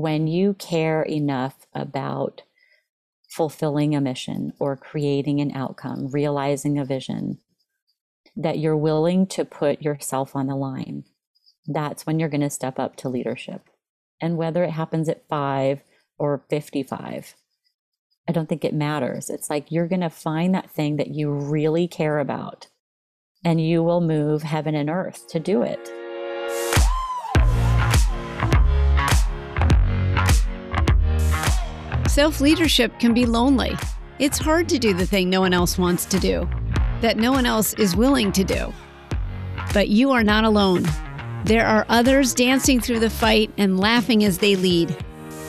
when you care enough about fulfilling a mission or creating an outcome, realizing a vision, that you're willing to put yourself on the line, that's when you're going to step up to leadership. And whether it happens at five or 55, I don't think it matters. It's like you're going to find that thing that you really care about, and you will move heaven and earth to do it. Self leadership can be lonely. It's hard to do the thing no one else wants to do, that no one else is willing to do. But you are not alone. There are others dancing through the fight and laughing as they lead.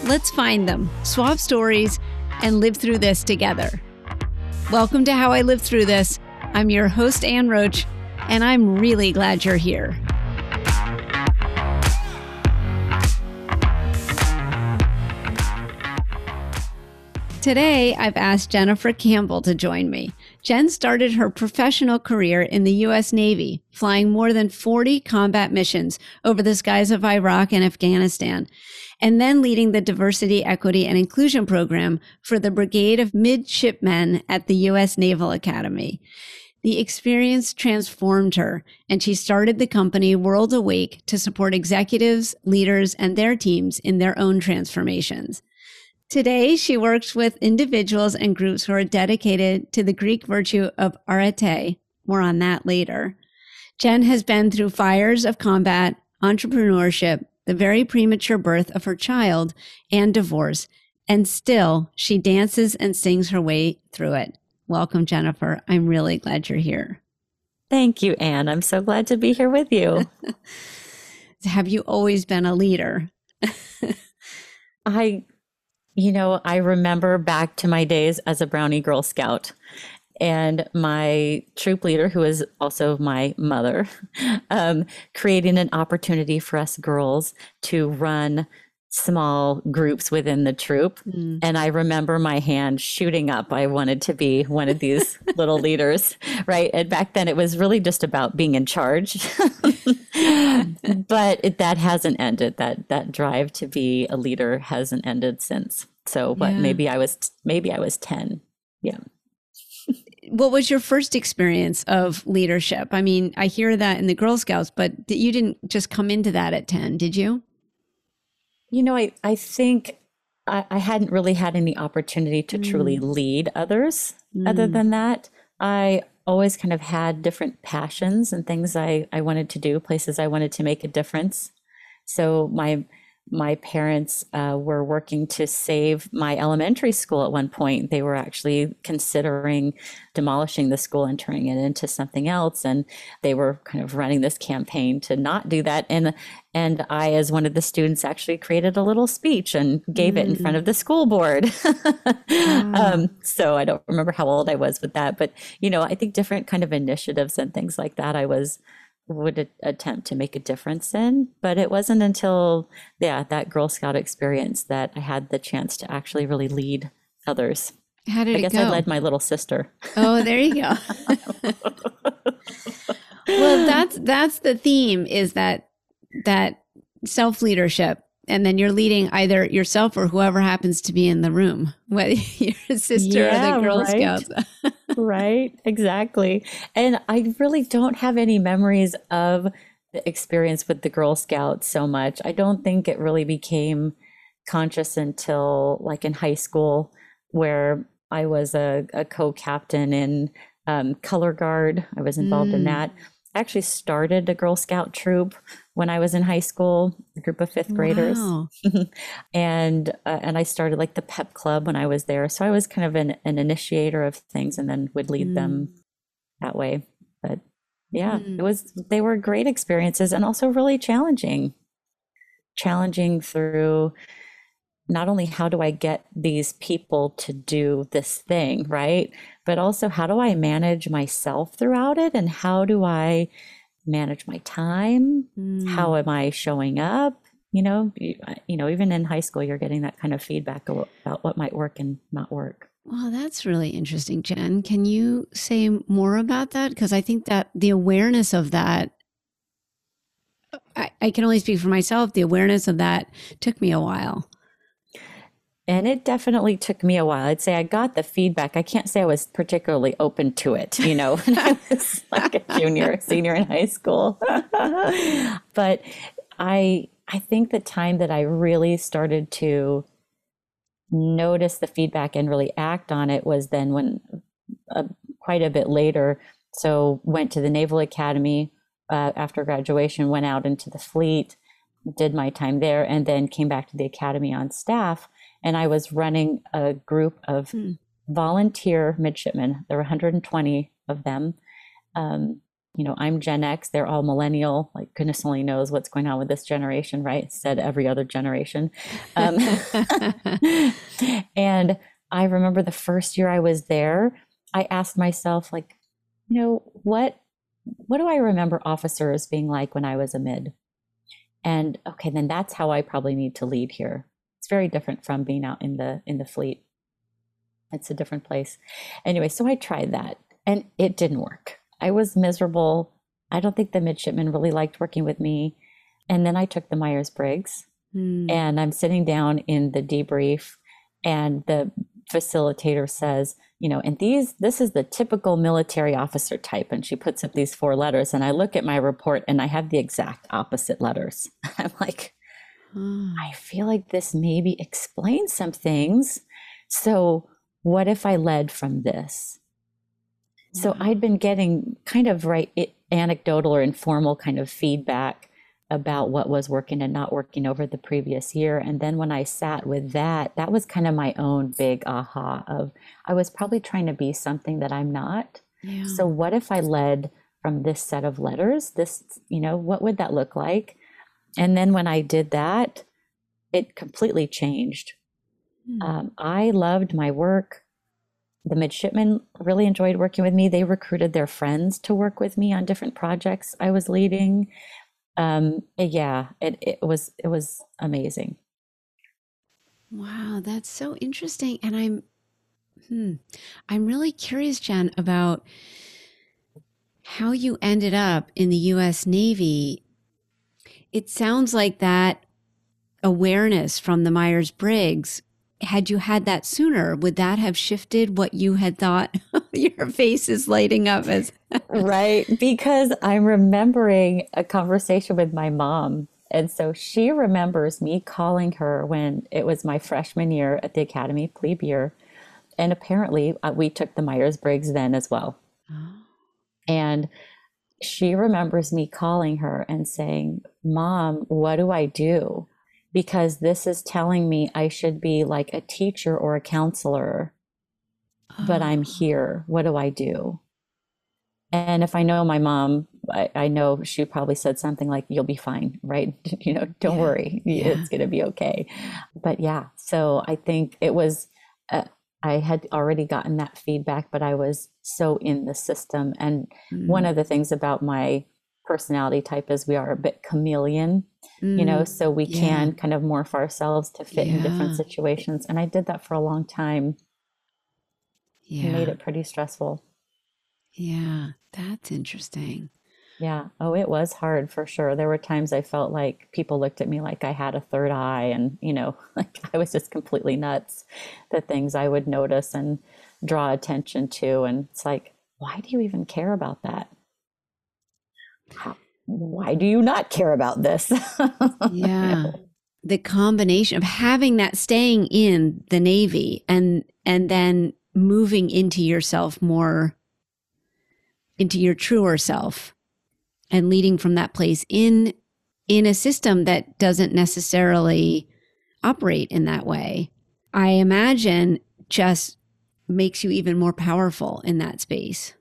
Let's find them, swap stories, and live through this together. Welcome to How I Live Through This. I'm your host, Ann Roach, and I'm really glad you're here. Today, I've asked Jennifer Campbell to join me. Jen started her professional career in the U.S. Navy, flying more than 40 combat missions over the skies of Iraq and Afghanistan, and then leading the Diversity, Equity, and Inclusion program for the Brigade of Midshipmen at the U.S. Naval Academy. The experience transformed her, and she started the company World Awake to support executives, leaders, and their teams in their own transformations. Today, she works with individuals and groups who are dedicated to the Greek virtue of arete. More on that later. Jen has been through fires of combat, entrepreneurship, the very premature birth of her child, and divorce, and still she dances and sings her way through it. Welcome, Jennifer. I'm really glad you're here. Thank you, Anne. I'm so glad to be here with you. Have you always been a leader? I you know, I remember back to my days as a Brownie Girl Scout. And my troop leader, who is also my mother, um, creating an opportunity for us girls to run small groups within the troop. Mm. And I remember my hand shooting up. I wanted to be one of these little leaders, right? And back then it was really just about being in charge. but it, that hasn't ended. That that drive to be a leader hasn't ended since. So, but yeah. maybe I was maybe I was 10. Yeah. what was your first experience of leadership? I mean, I hear that in the Girl Scouts, but you didn't just come into that at 10, did you? You know, I, I think I, I hadn't really had any opportunity to mm. truly lead others mm. other than that. I always kind of had different passions and things I, I wanted to do, places I wanted to make a difference. So my my parents uh, were working to save my elementary school at one point. They were actually considering demolishing the school and turning it into something else. And they were kind of running this campaign to not do that. And and I, as one of the students, actually created a little speech and gave mm. it in front of the school board. mm. um, so I don't remember how old I was with that, but you know, I think different kind of initiatives and things like that. I was would attempt to make a difference in. But it wasn't until, yeah, that Girl Scout experience that I had the chance to actually really lead others. How did I guess go? I led my little sister. Oh, there you go. well, that's that's the theme is that that self leadership and then you're leading either yourself or whoever happens to be in the room, whether your sister yeah, or the Girl right. Scouts. right, exactly. And I really don't have any memories of the experience with the Girl Scouts so much. I don't think it really became conscious until like in high school, where I was a, a co captain in um, color guard. I was involved mm. in that. I actually started a Girl Scout troop when I was in high school, a group of fifth graders, wow. and uh, and I started like the pep club when I was there. So I was kind of an, an initiator of things, and then would lead mm. them that way. But yeah, mm. it was they were great experiences and also really challenging, challenging through not only how do I get these people to do this thing, right? But also how do I manage myself throughout it and how do I manage my time? Mm. How am I showing up? You know, you, you know, even in high school, you're getting that kind of feedback about what might work and not work. Well, that's really interesting, Jen. Can you say more about that? Because I think that the awareness of that, I, I, can only speak for myself, the awareness of that took me a while. And it definitely took me a while. I'd say I got the feedback. I can't say I was particularly open to it, you know, when I was like a junior, senior in high school. but I I think the time that I really started to notice the feedback and really act on it was then when uh, quite a bit later. So went to the Naval Academy uh, after graduation, went out into the fleet, did my time there, and then came back to the academy on staff. And I was running a group of hmm. volunteer midshipmen. There were 120 of them. Um, you know, I'm Gen X, they're all millennial. Like goodness only knows what's going on with this generation, right? Said every other generation. Um, and I remember the first year I was there, I asked myself, like, you know, what what do I remember officers being like when I was a mid? And okay, then that's how I probably need to lead here. Very different from being out in the in the fleet. It's a different place. Anyway, so I tried that and it didn't work. I was miserable. I don't think the midshipmen really liked working with me. And then I took the Myers Briggs mm. and I'm sitting down in the debrief and the facilitator says, you know, and these, this is the typical military officer type. And she puts up these four letters. And I look at my report and I have the exact opposite letters. I'm like, mm. I feel like this maybe explains some things. So, what if I led from this? So, I'd been getting kind of right anecdotal or informal kind of feedback about what was working and not working over the previous year. And then when I sat with that, that was kind of my own big aha of I was probably trying to be something that I'm not. Yeah. So what if I led from this set of letters? This, you know, what would that look like? And then when I did that, it completely changed. Hmm. Um, I loved my work. The midshipmen really enjoyed working with me. They recruited their friends to work with me on different projects I was leading um yeah it, it was it was amazing wow that's so interesting and i'm hmm, i'm really curious jen about how you ended up in the us navy it sounds like that awareness from the myers-briggs had you had that sooner, would that have shifted what you had thought? Your face is lighting up as right because I'm remembering a conversation with my mom. And so she remembers me calling her when it was my freshman year at the academy, plebe year. And apparently uh, we took the Myers Briggs then as well. Oh. And she remembers me calling her and saying, Mom, what do I do? because this is telling me I should be like a teacher or a counselor, but I'm ah. here. What do I do? And if I know my mom, I, I, know she probably said something like, You'll be fine, right? you know, don't yeah. worry, yeah. it's going to be okay. But yeah, so I think it was, uh, I had already gotten that feedback, but I was so in the system. And mm-hmm. one of the things about my personality type is we are a bit chameleon mm, you know mm, so we yeah. can kind of morph ourselves to fit yeah. in different situations. And i did that for a long time. Yeah it made it pretty stressful. Yeah that's interesting. Yeah. Oh it was hard for sure. There were times i felt like people looked at me like i had a third eye and you know like i was just completely nuts the things i would notice and draw attention to. And it's like why do you even care about that why do you not care about this? yeah. The combination of having that staying in the Navy and and then moving into yourself more into your truer self and leading from that place in in a system that doesn't necessarily operate in that way. I imagine just makes you even more powerful in that space.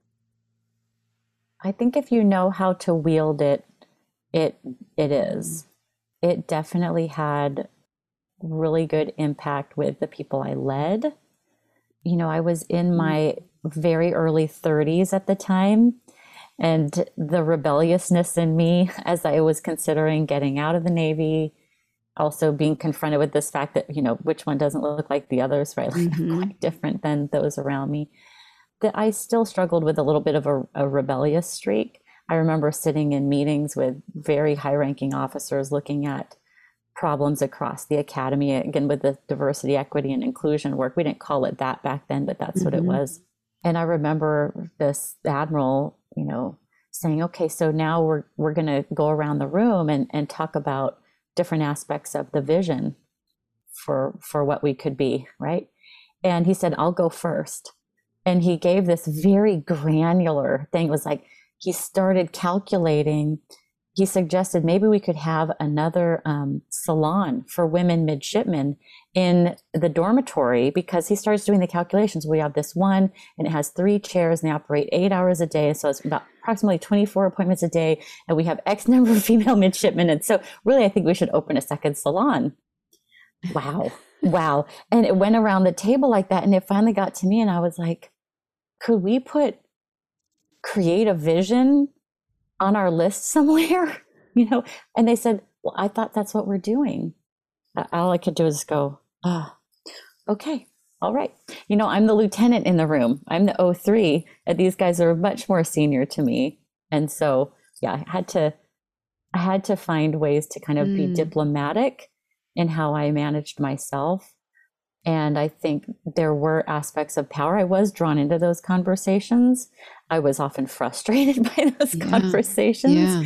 I think if you know how to wield it, it it is. It definitely had really good impact with the people I led. You know, I was in mm-hmm. my very early 30s at the time and the rebelliousness in me as I was considering getting out of the Navy, also being confronted with this fact that, you know, which one doesn't look like the others, right? Like mm-hmm. quite different than those around me that I still struggled with a little bit of a, a rebellious streak. I remember sitting in meetings with very high ranking officers looking at problems across the academy again with the diversity equity and inclusion work we didn't call it that back then but that's mm-hmm. what it mm-hmm. was and i remember this admiral you know saying okay so now we're we're going to go around the room and and talk about different aspects of the vision for for what we could be right and he said i'll go first and he gave this very granular thing it was like he started calculating he suggested maybe we could have another um, salon for women midshipmen in the dormitory because he starts doing the calculations. We have this one and it has three chairs and they operate eight hours a day. So it's about approximately 24 appointments a day. And we have X number of female midshipmen. And so really, I think we should open a second salon. Wow. wow. And it went around the table like that. And it finally got to me and I was like, could we put create a vision on our list somewhere, you know? And they said, well, I thought that's what we're doing. All I could do is go, ah, okay, all right. You know, I'm the lieutenant in the room. I'm the O3, and these guys are much more senior to me. And so, yeah, I had to, I had to find ways to kind of mm. be diplomatic in how I managed myself. And I think there were aspects of power. I was drawn into those conversations. I was often frustrated by those yeah. conversations. Yeah.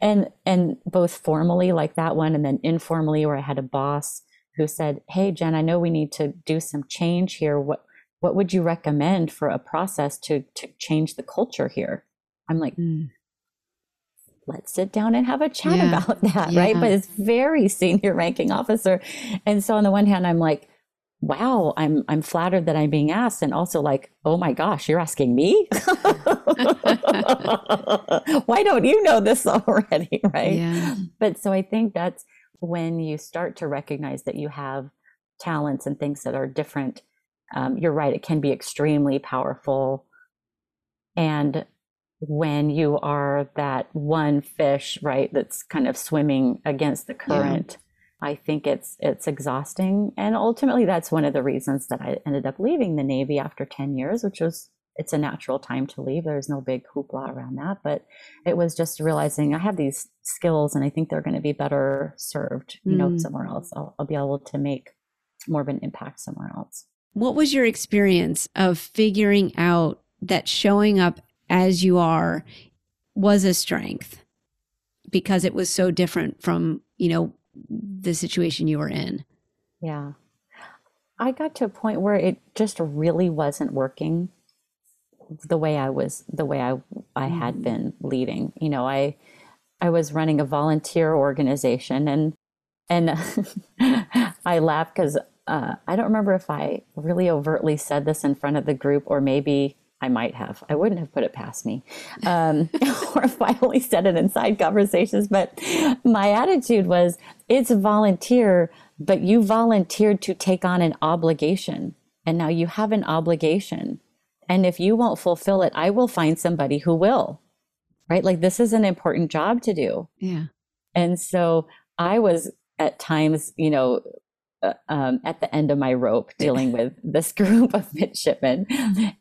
And and both formally like that one and then informally where I had a boss who said, "Hey Jen, I know we need to do some change here. What what would you recommend for a process to to change the culture here?" I'm like, mm. let's sit down and have a chat yeah. about that, yeah. right? But it's very senior ranking officer. And so on the one hand, I'm like, wow, I'm I'm flattered that I'm being asked, and also like, oh my gosh, you're asking me. Why don't you know this already, right? Yeah. But so I think that's when you start to recognize that you have talents and things that are different. Um, you're right; it can be extremely powerful, and when you are that one fish, right, that's kind of swimming against the current. Yeah I think it's it's exhausting, and ultimately that's one of the reasons that I ended up leaving the Navy after ten years, which was it's a natural time to leave. There's no big hoopla around that, but it was just realizing I have these skills, and I think they're going to be better served, you mm. know, somewhere else. I'll, I'll be able to make more of an impact somewhere else. What was your experience of figuring out that showing up as you are was a strength because it was so different from you know the situation you were in? Yeah. I got to a point where it just really wasn't working the way I was the way I I had mm. been leading. You know, I I was running a volunteer organization and and I laugh because uh, I don't remember if I really overtly said this in front of the group or maybe I might have. I wouldn't have put it past me. Um, or if I only said it inside conversations. But my attitude was it's volunteer, but you volunteered to take on an obligation. And now you have an obligation. And if you won't fulfill it, I will find somebody who will. Right? Like this is an important job to do. Yeah. And so I was at times, you know, um, at the end of my rope dealing with this group of midshipmen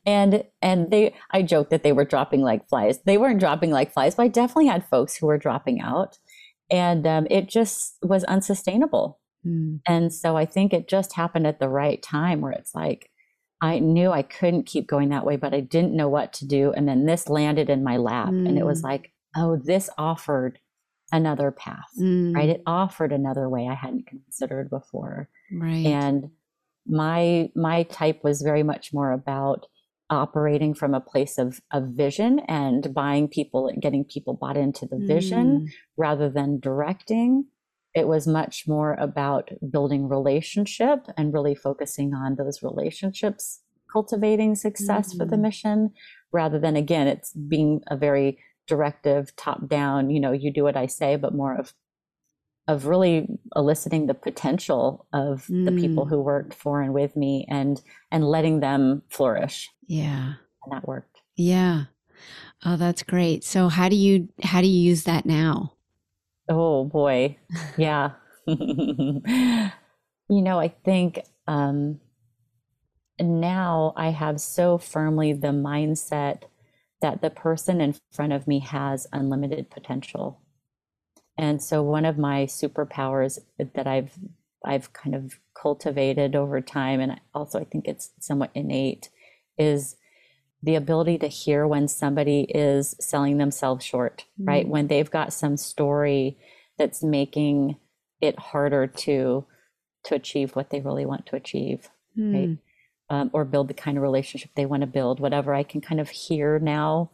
and and they i joked that they were dropping like flies they weren't dropping like flies but i definitely had folks who were dropping out and um, it just was unsustainable mm. and so i think it just happened at the right time where it's like i knew i couldn't keep going that way but i didn't know what to do and then this landed in my lap mm. and it was hmm. like oh this offered another path, mm. right? It offered another way I hadn't considered before. Right. And my my type was very much more about operating from a place of, of vision and buying people and getting people bought into the vision mm. rather than directing. It was much more about building relationship and really focusing on those relationships, cultivating success mm. for the mm. mission rather than again, it's being a very directive top down you know you do what i say but more of of really eliciting the potential of mm. the people mm. who worked for and with me and and letting them flourish. Yeah. And that worked. Yeah. Oh that's great. So how do you how do you use that now? Oh boy. Yeah. You know i think um now i have so firmly the mindset that the person in front of me has unlimited potential And so one of my superpowers that I've I've kind of cultivated over time, and also I think it's somewhat innate, is the ability to hear when somebody is selling themselves short, mm-hmm. right? When they've got some story that's making it harder to to achieve what they really want to achieve, mm. right? Um, or build the kind of relationship they want to build, whatever. I can kind of hear now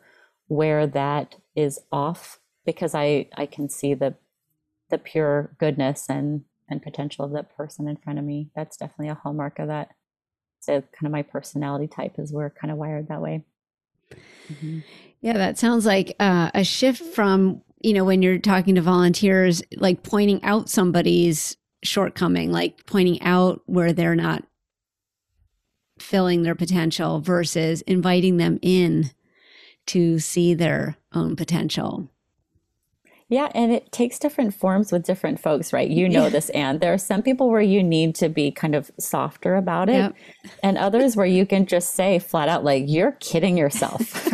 where that is off because I I can see the the pure goodness and and potential of that person in front of me. That's definitely a hallmark of that. So kind of my personality type is we're kind of wired that way. Mm-hmm. Yeah, that sounds like uh, a shift from you know when you're talking to volunteers, like pointing out somebody's shortcoming, like pointing out where they're not filling their potential versus inviting them in to see their own potential. Yeah, and it takes different forms with different folks, right? You know yeah. this, Anne. There are some people where you need to be kind of softer about it, yep. and others where you can just say flat out, like, you're kidding yourself,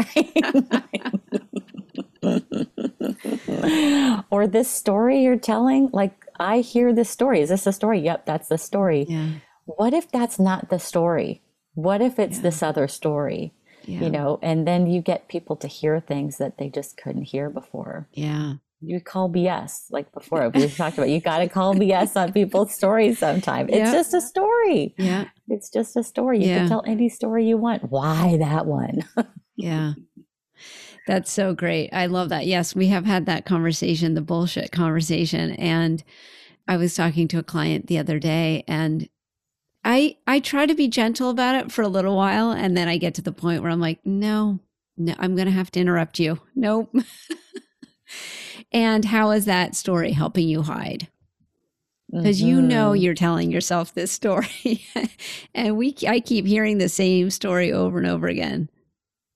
or this story you're telling, like, I hear this story. Is this the story? Yep, that's the story. Yeah. What if that's not the story? What if it's yeah. this other story? Yeah. You know, and then you get people to hear things that they just couldn't hear before. Yeah you call BS like before we talked about. You got to call BS on people's stories sometime. It's just a story. Yeah, it's just a story. You can tell any story you want. Why that one? yeah. That's so great. I love that. Yes, we have had that conversation, the bullshit conversation. And I was talking to a client the other day and I I try to be gentle about it for a little while and then I get to the point where I'm like, "No. No, I'm going to have to interrupt you." Nope. And how is that story helping you hide? Because mm-hmm. you know mm-hmm. you're telling yourself this story, and we I keep hearing the same story over and over again.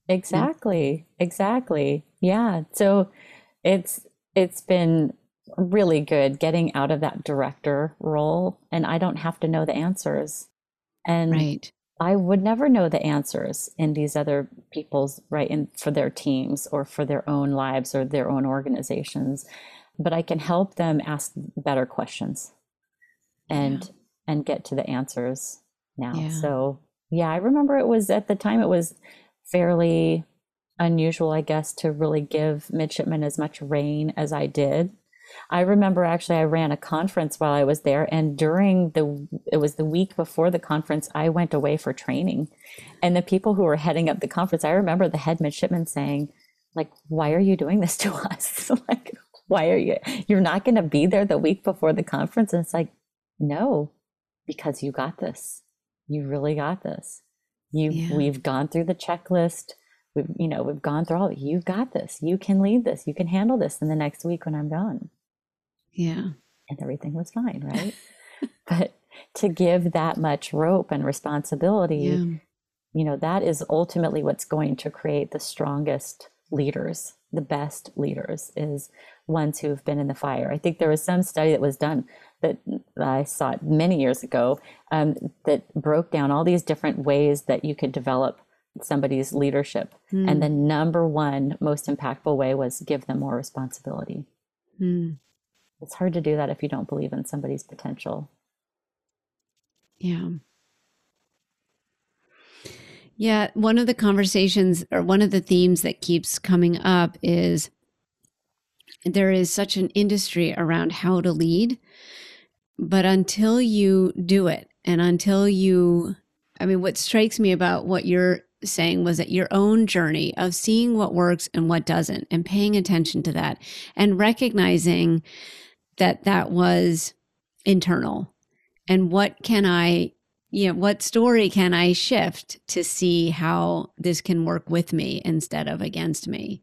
Exactly. Exactly. Yeah. So it's it's been really good getting out of that director role and I don't have to know the answers. And right. I would never know the answers in these other people's right in for their teams or for their own lives or their own organizations, but I can help them ask better questions and yeah. and get to the answers now. Yeah. So yeah, I remember it was at the time it was fairly unusual, I guess, to really give midshipmen as much reign as I did I remember actually I ran a conference while I was there and during the it was the week before the conference I went away for training. And the people who were heading up the conference, I remember the head midshipman saying like why are you doing this to us? like why are you you're not going to be there the week before the conference and it's like no because you got this. You really got this. You yeah. we've gone through the checklist. We've you know, we've gone through all you've got this. You can lead this. You can handle this in the next week when I'm gone. Yeah. And everything was fine, right? but to give that much rope and responsibility, yeah. you know, that is ultimately what's going to create the strongest leaders, the best leaders, is ones who've been in the fire. I think there was some study that was done that I saw many years ago um, that broke down all these different ways that you could develop somebody's leadership. Mm. And the number one most impactful way was give them more responsibility. Mm it's hard to do that if you don't believe in somebody's potential. Yeah. Yeah, one of the conversations or one of the themes that keeps coming up is there is such an industry around how to lead, but until you do it and until you, I mean, what strikes me about what you're saying was that your own journey of seeing what works and what doesn't and paying attention to that and recognizing that that was internal and what can i you know what story can i shift to see how this can work with me instead of against me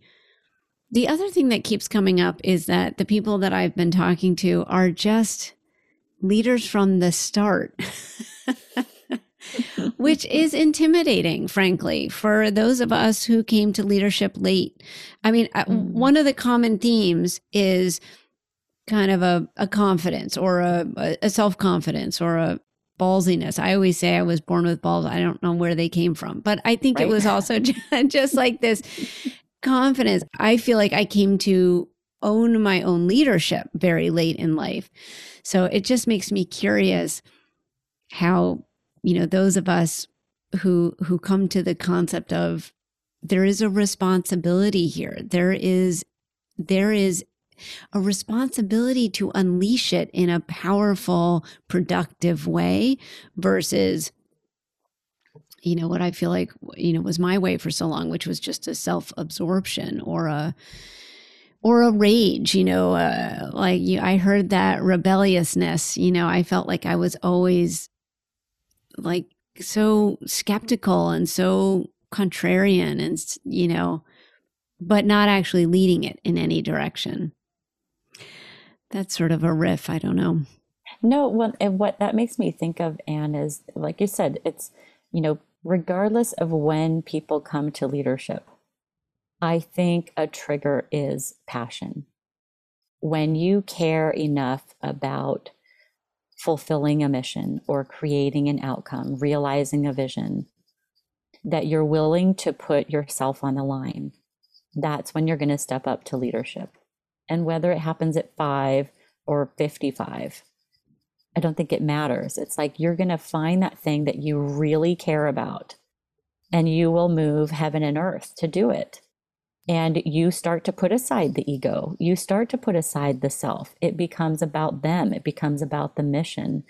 the other thing that keeps coming up is that the people that i've been talking to are just leaders from the start which is intimidating, frankly, for those of us who came to leadership late. I mean, mm. one of the common themes is kind of a, a confidence or a, a self confidence or a ballsiness. I always say I was born with balls. I don't know where they came from, but I think right. it was also just like this confidence. I feel like I came to own my own leadership very late in life. So it just makes me curious how, you know, those of us who who come to the concept of there is a responsibility here. There is there is a responsibility to unleash it in a powerful, productive way versus you know what I feel like you know was my way for so long, which was just a self absorption or a or a rage. You know, uh, like you, I heard that rebelliousness. You know, I felt like I was always like so skeptical and so contrarian, and you know, but not actually leading it in any direction. That's sort of a riff. I don't know. No, what and what that makes me think of, Anne, is like you said, it's you know regardless of when people come to leadership, I think a trigger is passion. When you care enough about fulfilling a mission or creating an outcome, realizing a vision, that you're willing to put yourself on the line, that's when you're going to step up to leadership. And whether it happens at five or 55, I don't think it matters. It's like you're going to find that thing that you really care about and you will move heaven and earth to do it. And you start to put aside the ego. You start to put aside the self. It becomes about them. It becomes about the mission.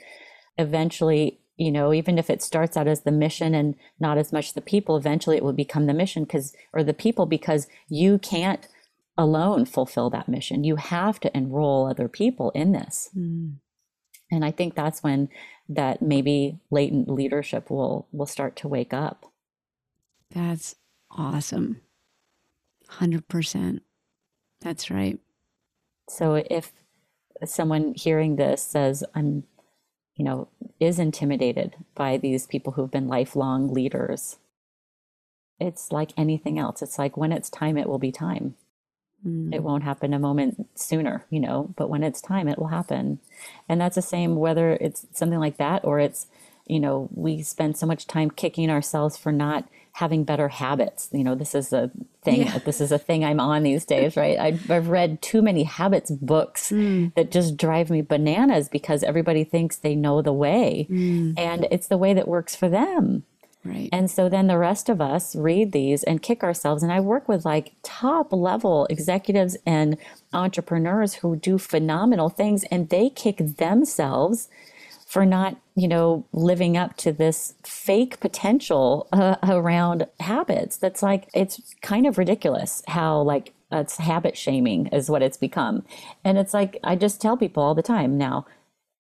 Eventually, you know, even if it starts out as the mission and not as much the people, eventually it will become the mission because, or the people, because you can't alone fulfill that mission. You have to enroll other people in this. Mm. And I think that's when that maybe latent leadership will will start to wake up. That's awesome. 100%. That's right. So if someone hearing this says I'm you know is intimidated by these people who've been lifelong leaders it's like anything else it's like when it's time it will be time Mm. It won't happen a moment sooner, you know, but when it's time, it will happen. And that's the same whether it's something like that or it's, you know, we spend so much time kicking ourselves for not having better habits. You know, this is a thing. Yeah. This is a thing I'm on these days, right? I've, I've read too many habits books mm. that just drive me bananas because everybody thinks they know the way, mm. and it's the way that works for them. Right. And so then the rest of us read these and kick ourselves. And I work with like top level executives and entrepreneurs who do phenomenal things and they kick themselves for not, you know, living up to this fake potential uh, around habits. That's like, it's kind of ridiculous how like it's habit shaming is what it's become. And it's like, I just tell people all the time now,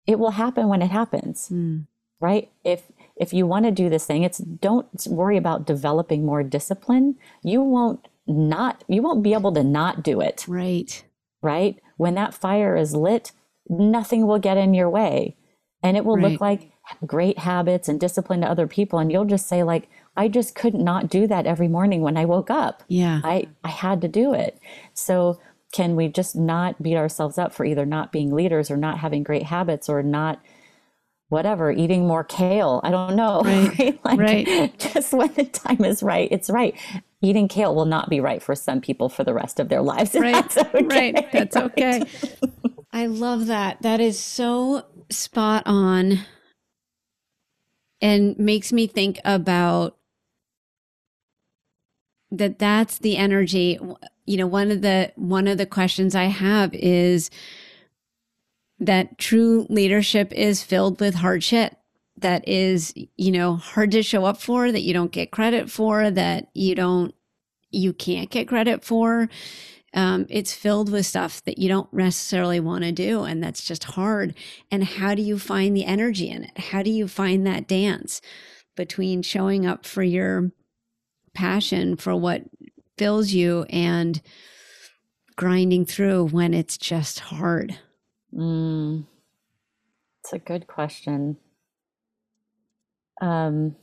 it will happen when it happens. Mm. Right. If if you want to do this thing, it's don't worry about developing more discipline. You won't not you won't be able to not do it. Right. Right? When that fire is lit, nothing will get in your way. And it will right. look like great habits and discipline to other people and you'll just say like I just could not do that every morning when I woke up. Yeah. I I had to do it. So can we just not beat ourselves up for either not being leaders or not having great habits or not whatever, eating more kale. I don't know. Right. right? Like, right. Just when the time is right, it's right. Eating kale will not be right for some people for the rest of their lives. Right. That's okay. Right. That's right. okay. I love that. That is so spot on and makes me think about that that's the energy you know one of the one of the questions i have is that true leadership is filled with hard shit that is, you know, hard to show up for, that you don't get credit for, that you don't, you can't get credit for. Um, it's filled with stuff that you don't necessarily want to do. And that's just hard. And how do you find the energy in it? How do you find that dance between showing up for your passion, for what fills you, and grinding through when it's just hard? Mm, it's a good question. Um,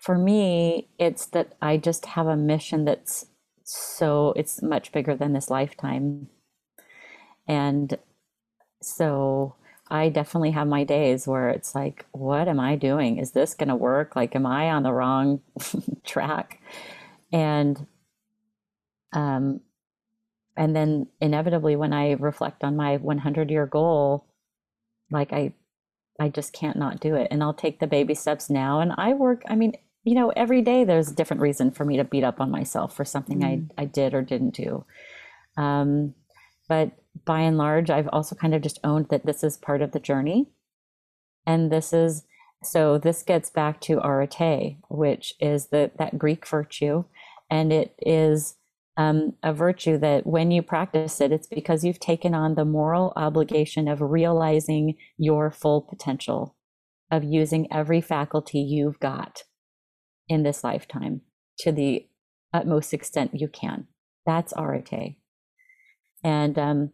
for me, it's that I just have a mission that's so it's much bigger than this lifetime. And so I definitely have my days where it's like, what am I doing? Is this going to work? Like, am I on the wrong track? And um, and then inevitably when I reflect on my 100 year goal, like I, I just can't not do it. And I'll take the baby steps now. And I work, I mean, you know, every day there's a different reason for me to beat up on myself for something mm. I, I did or didn't do. Um, but by and large, I've also kind of just owned that this is part of the journey. And this is, so this gets back to arete, which is the, that Greek virtue. And it is um, a virtue that when you practice it, it's because you've taken on the moral obligation of realizing your full potential, of using every faculty you've got in this lifetime to the utmost extent you can. That's arete. And um,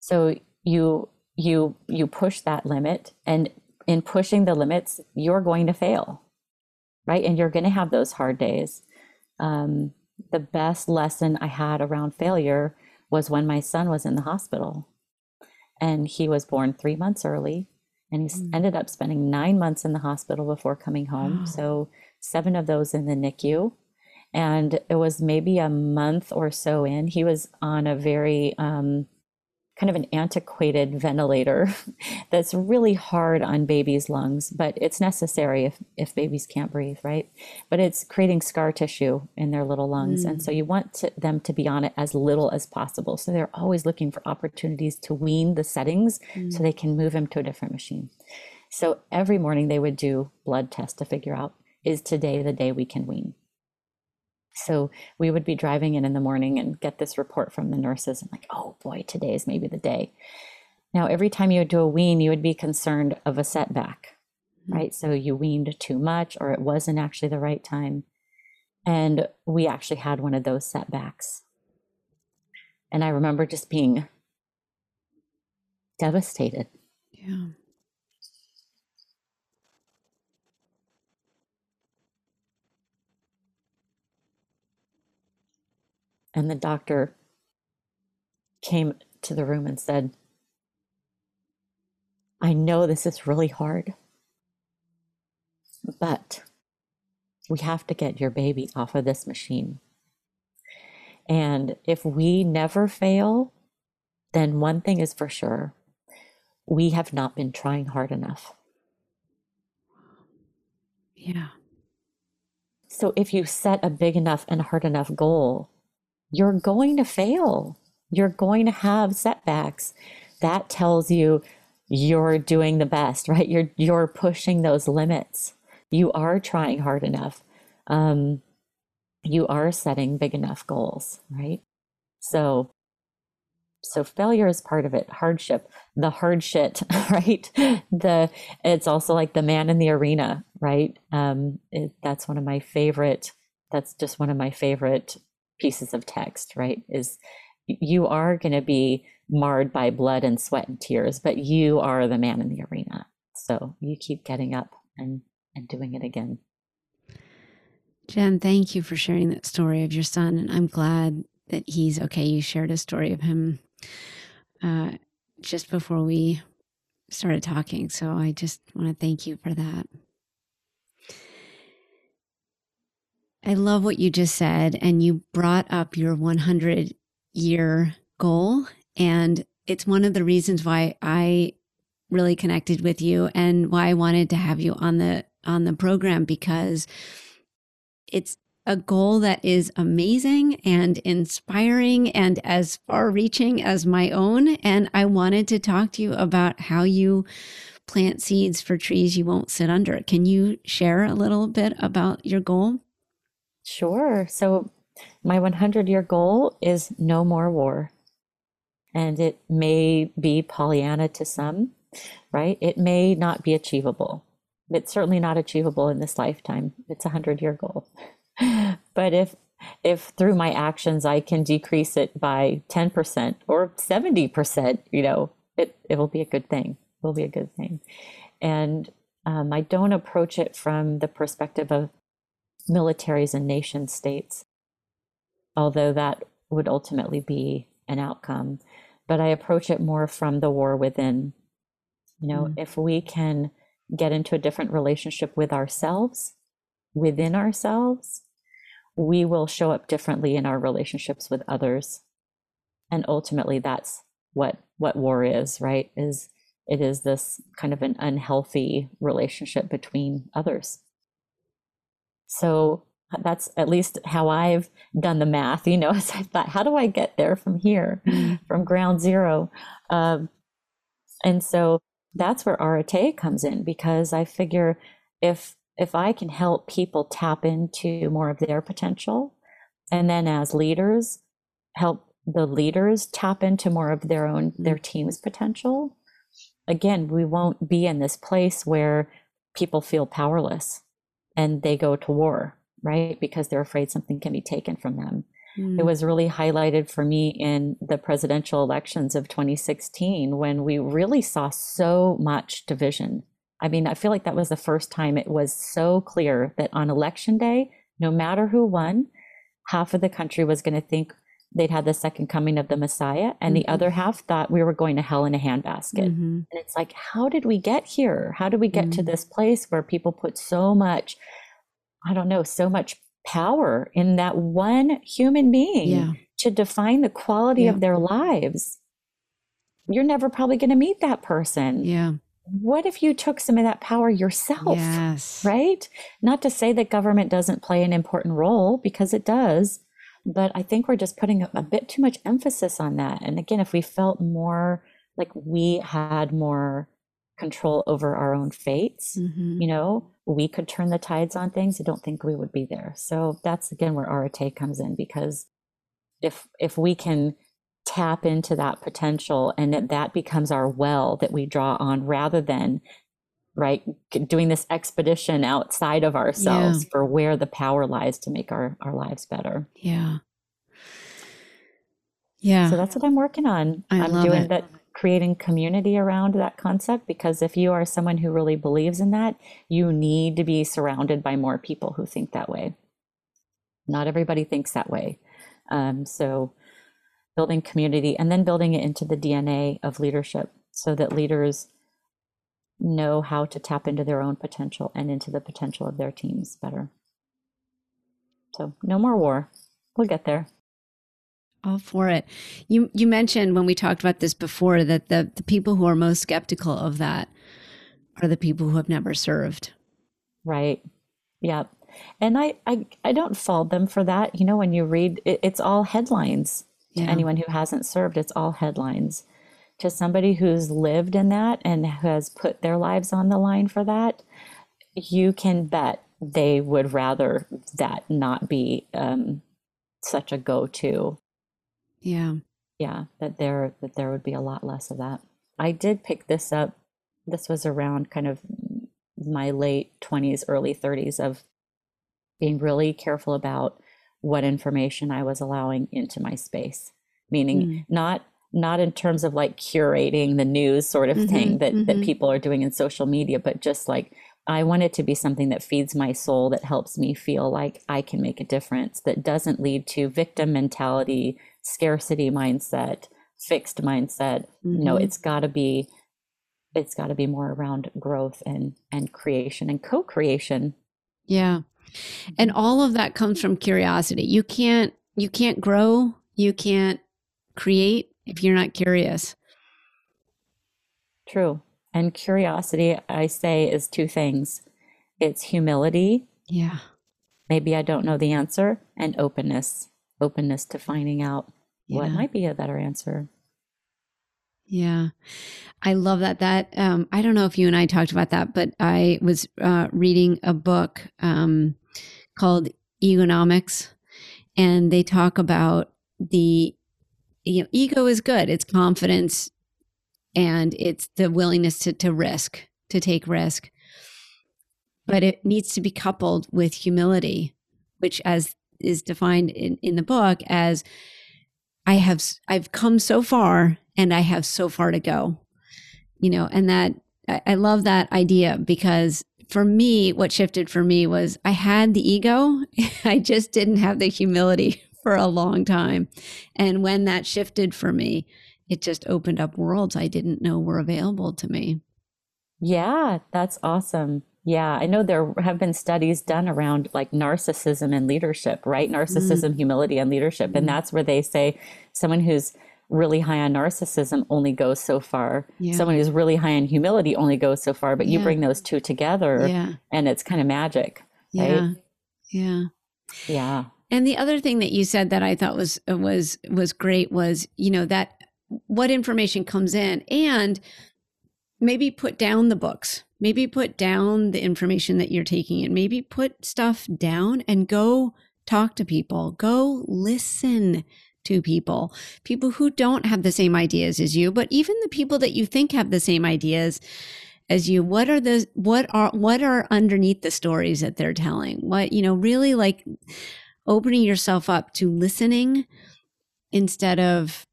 so you you you push that limit, and in pushing the limits, you're going to fail, right? And you're going to have those hard days. Um, the best lesson I had around failure was when my son was in the hospital and he was born three months early and he mm. ended up spending nine months in the hospital before coming home. Wow. So, seven of those in the NICU. And it was maybe a month or so in, he was on a very um, kind of an antiquated ventilator that's really hard on babies' lungs, but it's necessary if, if babies can't breathe, right? But it's creating scar tissue in their little lungs. Mm. And so you want to, them to be on it as little as possible. So they're always looking for opportunities to wean the settings mm. so they can move them to a different machine. So every morning they would do blood tests to figure out is today the day we can wean? So we would be driving in in the morning and get this report from the nurses and like, oh boy, today is maybe the day. Now, every time you would do a wean, you would be concerned of a setback, mm-hmm. right? So you weaned too much or it wasn't actually the right time. And we actually had one of those setbacks. And I remember just being devastated. Yeah. And the doctor came to the room and said, I know this is really hard, but we have to get your baby off of this machine. And if we never fail, then one thing is for sure we have not been trying hard enough. Yeah. So if you set a big enough and hard enough goal, you're going to fail. You're going to have setbacks. That tells you you're doing the best, right? You're you're pushing those limits. You are trying hard enough. Um, you are setting big enough goals, right? So so failure is part of it hardship the hard shit right the it's also like the man in the arena right um it, that's one of my favorite that's just one of my favorite pieces of text, right? Is you are going to be marred by blood and sweat and tears, but you are the man in the arena. So you keep getting up and, and doing it again. Jen, thank you for sharing that story of your son. And I'm glad that he's okay. You shared a story of him uh, just before we started talking. So I just want to thank you for that. I love what you just said. And you brought up your 100 year goal. And it's one of the reasons why I really connected with you and why I wanted to have you on the on the program because it's a goal that is amazing and inspiring and as far reaching as my own and I wanted to talk to you about how you plant seeds for trees you won't sit under. Can you share a little bit about your goal? Sure. So, my 100 year goal is no more war. And it may be Pollyanna to some, right? It may not be achievable. It's certainly not achievable in this lifetime. It's a 100 year goal. but if if through my actions I can decrease it by 10% or 70%, you know, it, it will be a good thing. It will be a good thing. And um, I don't approach it from the perspective of militaries and nation states, although that would ultimately be an outcome. But I approach it more from the war within. You know, mm. if we can get into a different relationship with ourselves, within ourselves, we will show up differently in our relationships with others. And ultimately that's what what war is, right? Is it is this kind of an unhealthy relationship between others. So that's at least how I've done the math, you know, as I thought, how do I get there from here, mm-hmm. from ground zero? Um, and so that's where Arete comes in because I figure if if I can help people tap into more of their potential, and then as leaders, help the leaders tap into more of their own their team's potential, again, we won't be in this place where people feel powerless and they go to war, right? Because they're afraid something can be taken from them. Mm. It was really highlighted for me in the presidential elections of 2016 when we really saw so much division. I mean, I feel like that was the first time it was so clear that on election day, no matter who won, half of the country was going to think they'd had the second coming of the Messiah, and mm-hmm. the other half thought we were going to hell in a handbasket. Mm-hmm. And it's like, how did we get here? How did we get mm-hmm. to this place where people put so much, I don't know, so much power in that one human being yeah. to define the quality yeah. of their lives? You're never probably going to meet that person. Yeah. What if you took some of that power yourself? Yes. Right? Not to say that government doesn't play an important role, because it does but I think we're just putting a, bit too much emphasis on that. And again, if we felt more like we had more control over our own fates, mm-hmm. you know, we could turn the tides on things. I don't think we would be there. So that's again where Arete comes in because if if we can tap into that potential and that, that becomes our well that we draw on rather than right doing this expedition outside of ourselves yeah. for where the power lies to make our our lives better. Yeah. Yeah. So that's what i'm working on. I i'm love doing it. that creating community around that concept because if you are someone who really believes in that you need to be surrounded by more people who think that way. Not everybody thinks that way. Um, so building community and then building it into the dna of leadership so that leaders know how to tap into their own potential and into the potential of their teams better. So no more war. We'll get there. All for it. You you mentioned when we talked about this before that the, the people who are most skeptical of that are the people who have never served. Right. Yep. And I, I I don't fault them for that. You know, when you read it, it's all headlines to anyone who hasn't served, it's all headlines to somebody who's lived in that and has put their lives on the line for that, you can bet they would rather that not be um, such a go-to. Yeah, yeah, that there that there would be a lot less of that. I did pick this up. This was around kind of my late twenties, early thirties of being really careful about what information I was allowing into my space. Meaning, mm. not not in terms of like curating the news sort of mm-hmm, thing that, mm-hmm. that people are doing in social media, but just like I want it to be something that feeds my soul, that helps me feel like I can make a difference, that doesn't lead to victim mentality, scarcity mindset, fixed mindset. Mm-hmm. No, it's got to be it's got to be more around growth and and creation and co-creation. Yeah. And all of that comes from curiosity. You can't you can't grow, you can't create if you're not curious. True. And curiosity, I say, is two things it's humility. Yeah. Maybe I don't know the answer, and openness, openness to finding out yeah. what might be a better answer. Yeah. I love that. That, um, I don't know if you and I talked about that, but I was uh, reading a book um, called Egonomics, and they talk about the you know, ego is good. It's confidence and it's the willingness to, to risk, to take risk. But it needs to be coupled with humility, which as is defined in, in the book as I have I've come so far and I have so far to go. You know, and that I, I love that idea because for me, what shifted for me was I had the ego, I just didn't have the humility for a long time. And when that shifted for me, it just opened up worlds I didn't know were available to me. Yeah, that's awesome. Yeah, I know there have been studies done around like narcissism and leadership, right? Narcissism, mm. humility, and leadership. Mm. And that's where they say someone who's really high on narcissism only goes so far. Yeah. Someone who's really high on humility only goes so far. But yeah. you bring those two together yeah. and it's kind of magic. Right? Yeah. Yeah. Yeah. And the other thing that you said that I thought was uh, was was great was, you know, that what information comes in and maybe put down the books maybe put down the information that you're taking in maybe put stuff down and go talk to people go listen to people people who don't have the same ideas as you but even the people that you think have the same ideas as you. What are the what are what are underneath the stories that they're telling? What you know really like opening yourself up to listening instead of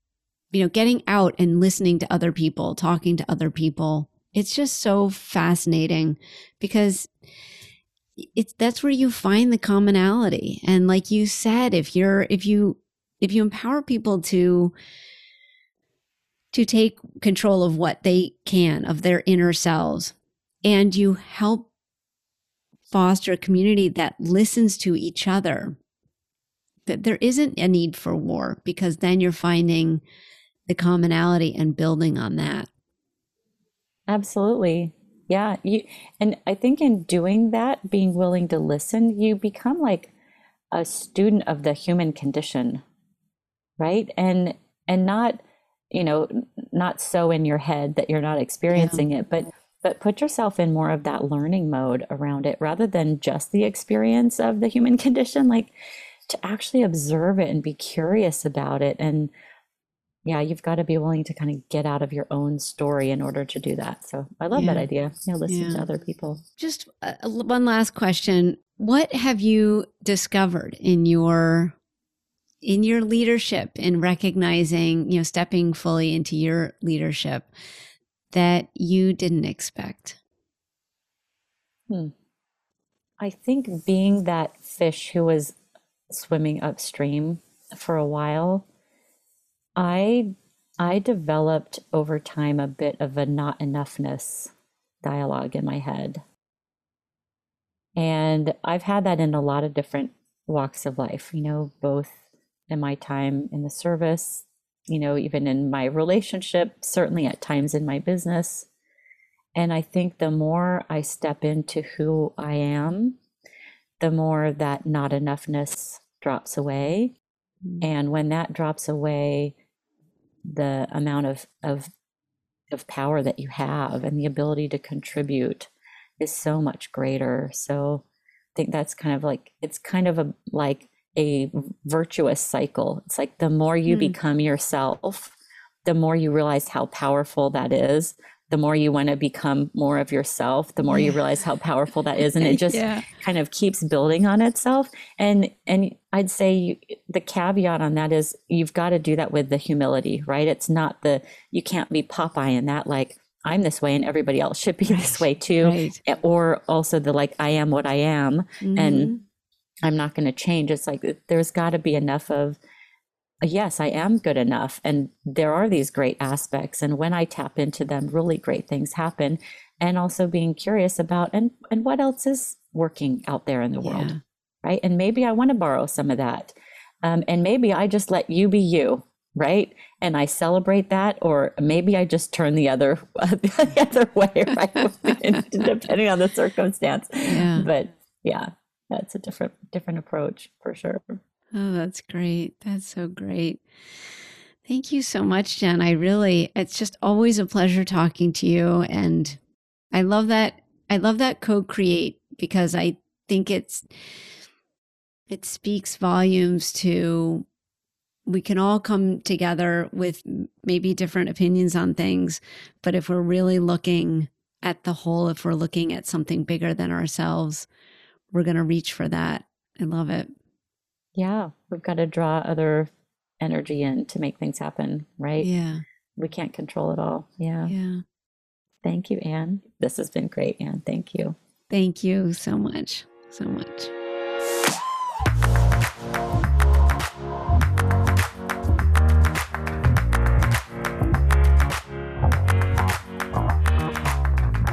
you know, getting out and listening to other people, talking to other people. It's just so fascinating because it's that's where you find the commonality. And like you said, if you're if you if you empower people to to take control of what they can of their inner selves and you help foster a community that listens to each other that there isn't a need for war because then you're finding the commonality and building on that. Absolutely. Yeah, you and I think in doing that, being willing to listen, you become like a student of the human condition. Right? And and not, you know, not so in your head that you're not experiencing yeah. it, but but put yourself in more of that learning mode around it rather than just the experience of the human condition like to actually observe it and be curious about it and yeah, you've got to be willing to kind of get out of your own story in order to do that. So I love yeah. that idea. You know, listen yeah. to other people. Just uh, one last question. What have you discovered in your in your leadership in recognizing, you know, stepping fully into your leadership that you didn't expect? Hmm. I think being that fish who was swimming upstream for a while I I developed over time a bit of a not enoughness dialogue in my head. And I've had that in a lot of different walks of life, you know, both in my time in the service, you know, even in my relationship, certainly at times in my business. And I think the more I step into who I am, the more that not enoughness drops away. Mm-hmm. And when that drops away, the amount of of of power that you have and the ability to contribute is so much greater. So I think that's kind of like it's kind of a like a virtuous cycle. It's like the more you mm. become yourself, the more you realize how powerful that is, the more you want to become more of yourself the more yeah. you realize how powerful that is and it just yeah. kind of keeps building on itself and and i'd say you, the caveat on that is you've got to do that with the humility right it's not the you can't be popeye in that like i'm this way and everybody else should be this way too right. or also the like i am what i am mm-hmm. and i'm not going to change it's like there's got to be enough of yes, I am good enough. And there are these great aspects. And when I tap into them, really great things happen. And also being curious about and and what else is working out there in the yeah. world. Right. And maybe I want to borrow some of that. Um, and maybe I just let you be you, right? And I celebrate that, or maybe I just turn the other the other way, right? Depending on the circumstance. Yeah. But yeah, that's a different different approach for sure. Oh, that's great. That's so great. Thank you so much, Jen. I really, it's just always a pleasure talking to you. And I love that. I love that co create because I think it's, it speaks volumes to we can all come together with maybe different opinions on things. But if we're really looking at the whole, if we're looking at something bigger than ourselves, we're going to reach for that. I love it. Yeah, we've got to draw other energy in to make things happen, right? Yeah. We can't control it all. Yeah. Yeah. Thank you, Anne. This has been great, Anne. Thank you. Thank you so much. So much.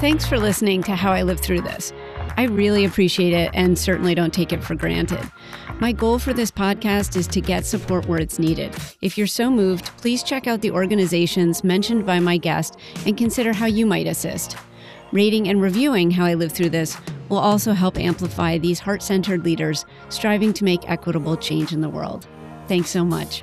Thanks for listening to How I Live Through This. I really appreciate it and certainly don't take it for granted. My goal for this podcast is to get support where it's needed. If you're so moved, please check out the organizations mentioned by my guest and consider how you might assist. Rating and reviewing how I live through this will also help amplify these heart centered leaders striving to make equitable change in the world. Thanks so much.